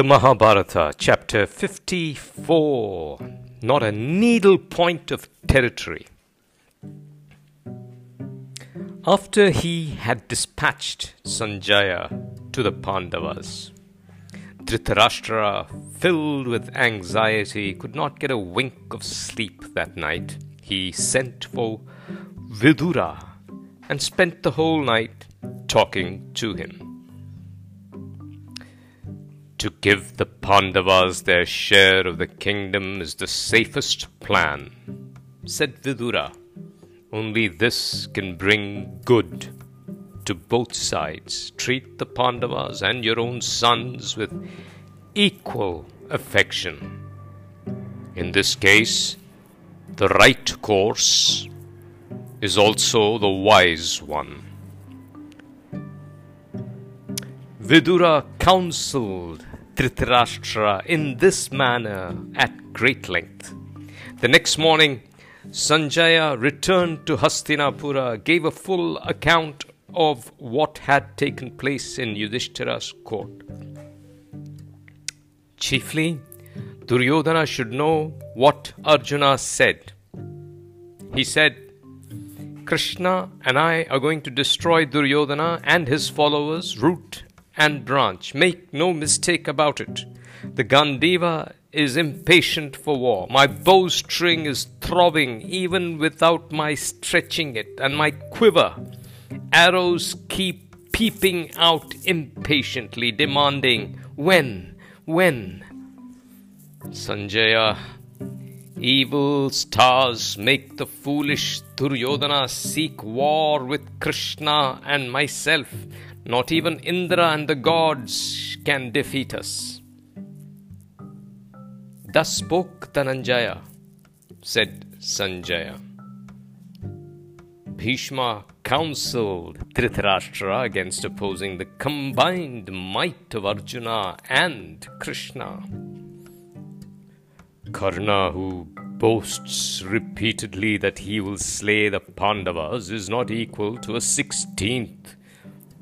The Mahabharata, chapter 54. Not a needle point of territory. After he had dispatched Sanjaya to the Pandavas, Dhritarashtra, filled with anxiety, could not get a wink of sleep that night. He sent for Vidura and spent the whole night talking to him. To give the Pandavas their share of the kingdom is the safest plan, said Vidura. Only this can bring good to both sides. Treat the Pandavas and your own sons with equal affection. In this case, the right course is also the wise one. Vidura counseled Dhritarashtra in this manner at great length. The next morning, Sanjaya returned to Hastinapura, gave a full account of what had taken place in Yudhishthira's court. Chiefly, Duryodhana should know what Arjuna said. He said, Krishna and I are going to destroy Duryodhana and his followers, root and branch. Make no mistake about it. The Gandiva is impatient for war. My bowstring is throbbing even without my stretching it, and my quiver. Arrows keep peeping out impatiently, demanding, When? When? Sanjaya, evil stars make the foolish Duryodhana seek war with Krishna and myself. Not even Indra and the gods can defeat us. Thus spoke Dhananjaya, said Sanjaya. Bhishma counseled Dhritarashtra against opposing the combined might of Arjuna and Krishna. Karna, who boasts repeatedly that he will slay the Pandavas, is not equal to a sixteenth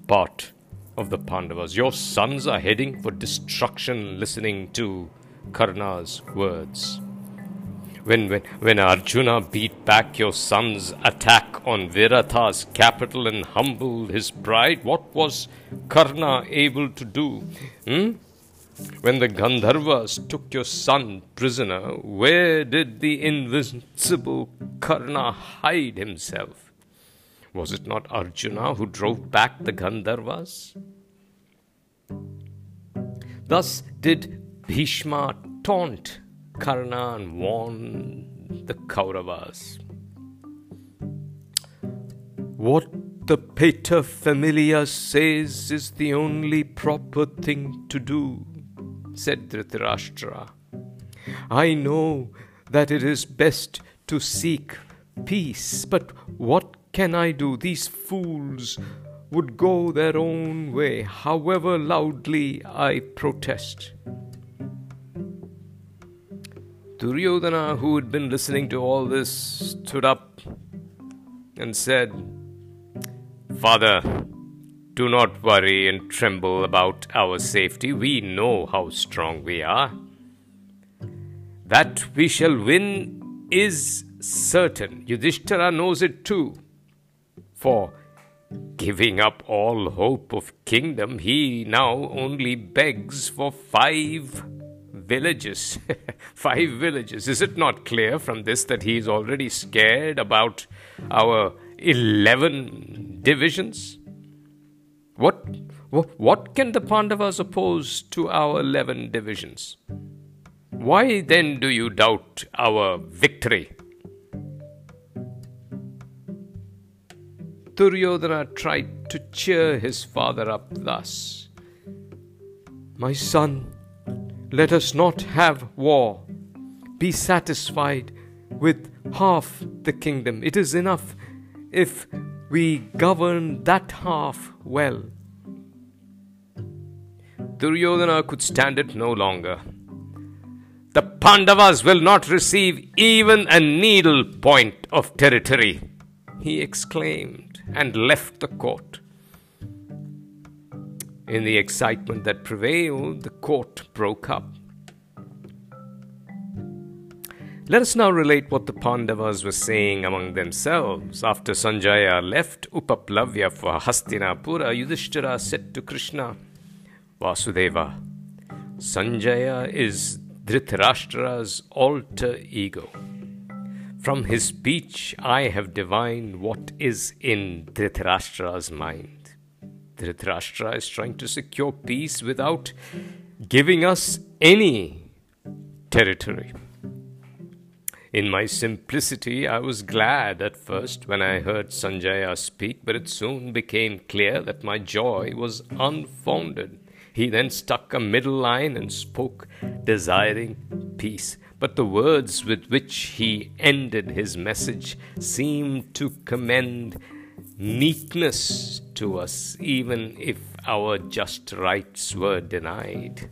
part of the Pandavas. Your sons are heading for destruction listening to Karna's words. When, when, when Arjuna beat back your son's attack on Virata's capital and humbled his pride, what was Karna able to do? Hmm? When the Gandharvas took your son prisoner, where did the invincible Karna hide himself? Was it not Arjuna who drove back the Gandharvas? Thus did Bhishma taunt Karna and warn the Kauravas. What the pater says is the only proper thing to do, said Dhritarashtra. I know that it is best to seek peace, but what can I do? These fools would go their own way, however loudly I protest. Duryodhana, who had been listening to all this, stood up and said, Father, do not worry and tremble about our safety. We know how strong we are. That we shall win is certain. Yudhishthira knows it too. For giving up all hope of kingdom, he now only begs for five villages. five villages. Is it not clear from this that he is already scared about our 11 divisions? What, what, can the Pandavas oppose to our 11 divisions? Why then do you doubt our victory? Duryodhana tried to cheer his father up thus My son, let us not have war. Be satisfied with half the kingdom. It is enough if we govern that half well. Duryodhana could stand it no longer. The Pandavas will not receive even a needle point of territory, he exclaimed and left the court. In the excitement that prevailed, the court broke up. Let us now relate what the Pandavas were saying among themselves. After Sanjaya left Upaplavya for Hastinapura, Yudhishthira said to Krishna, Vasudeva, Sanjaya is Dhritarashtra's alter ego. From his speech, I have divined what is in Dhritarashtra's mind. Dhritarashtra is trying to secure peace without giving us any territory. In my simplicity, I was glad at first when I heard Sanjaya speak, but it soon became clear that my joy was unfounded. He then stuck a middle line and spoke, desiring peace. But the words with which he ended his message seemed to commend meekness to us, even if our just rights were denied.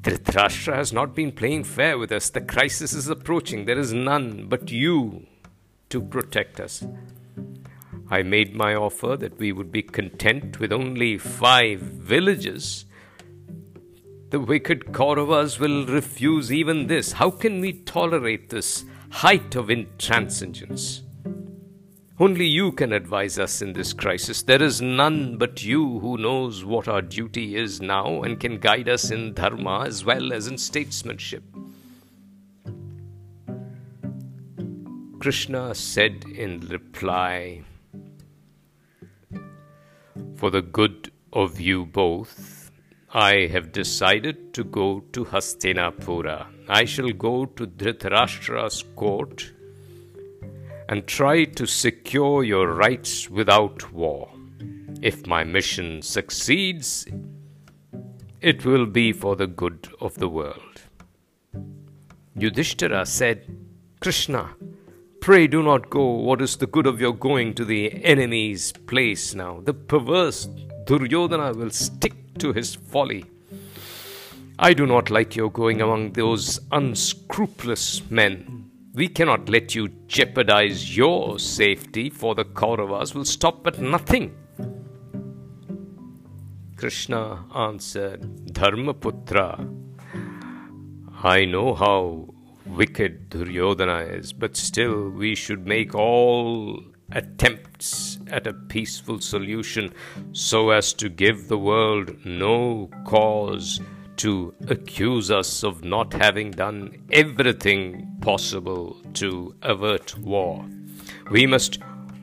Dhritarashtra has not been playing fair with us. The crisis is approaching. There is none but you to protect us. I made my offer that we would be content with only five villages the wicked Kauravas will refuse even this. How can we tolerate this height of intransigence? Only you can advise us in this crisis. There is none but you who knows what our duty is now and can guide us in dharma as well as in statesmanship. Krishna said in reply, For the good of you both, I have decided to go to Hastinapura. I shall go to Dhritarashtra's court and try to secure your rights without war. If my mission succeeds, it will be for the good of the world. Yudhishthira said, Krishna, pray do not go. What is the good of your going to the enemy's place now? The perverse Duryodhana will stick to his folly. I do not like your going among those unscrupulous men. We cannot let you jeopardize your safety, for the Kauravas will stop at nothing. Krishna answered, Dharmaputra, I know how wicked Duryodhana is, but still we should make all attempts at a peaceful solution so as to give the world no cause to accuse us of not having done everything possible to avert war. We must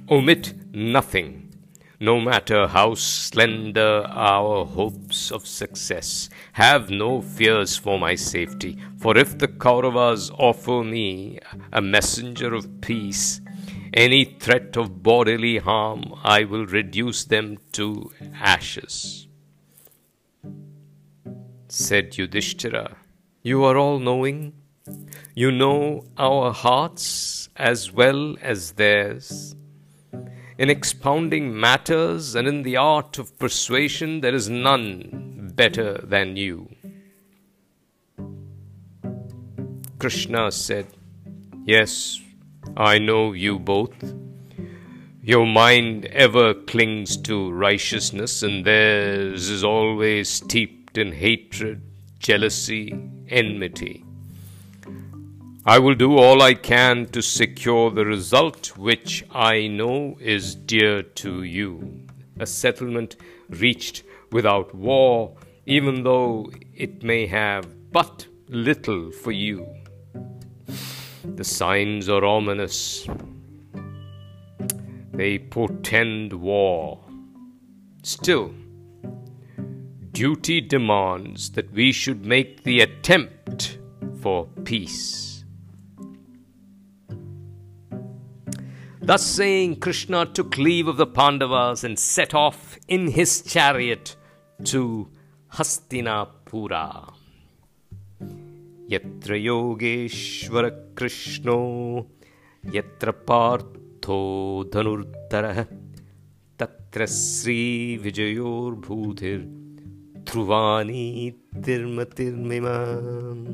omit nothing, no matter how slender our hopes of success. Have no fears for my safety, for if the Kauravas offer me a messenger of peace, any threat of bodily harm, I will reduce them to ashes. Said Yudhishthira, You are all knowing. You know our hearts as well as theirs. In expounding matters and in the art of persuasion, there is none better than you. Krishna said, Yes, I know you both. Your mind ever clings to righteousness, and theirs is always steeped in hatred, jealousy, enmity. I will do all I can to secure the result which I know is dear to you. A settlement reached without war, even though it may have but little for you. The signs are ominous. They portend war. Still, duty demands that we should make the attempt for peace. Thus saying, Krishna took leave of the Pandavas and set off in his chariot to Hastinapura. यत्र योगेश्वरकृष्णो यत्र पार्थो धनुर्धरः तत्र श्रीविजयोर्भूतिर्ध्रुवानी तिर्मतिर्मिमाम्